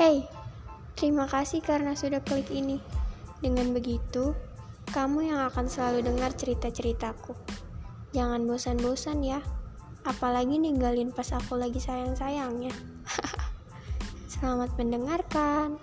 Hey, terima kasih karena sudah klik ini. Dengan begitu, kamu yang akan selalu dengar cerita-ceritaku. Jangan bosan-bosan ya, apalagi ninggalin pas aku lagi sayang-sayangnya. Selamat mendengarkan.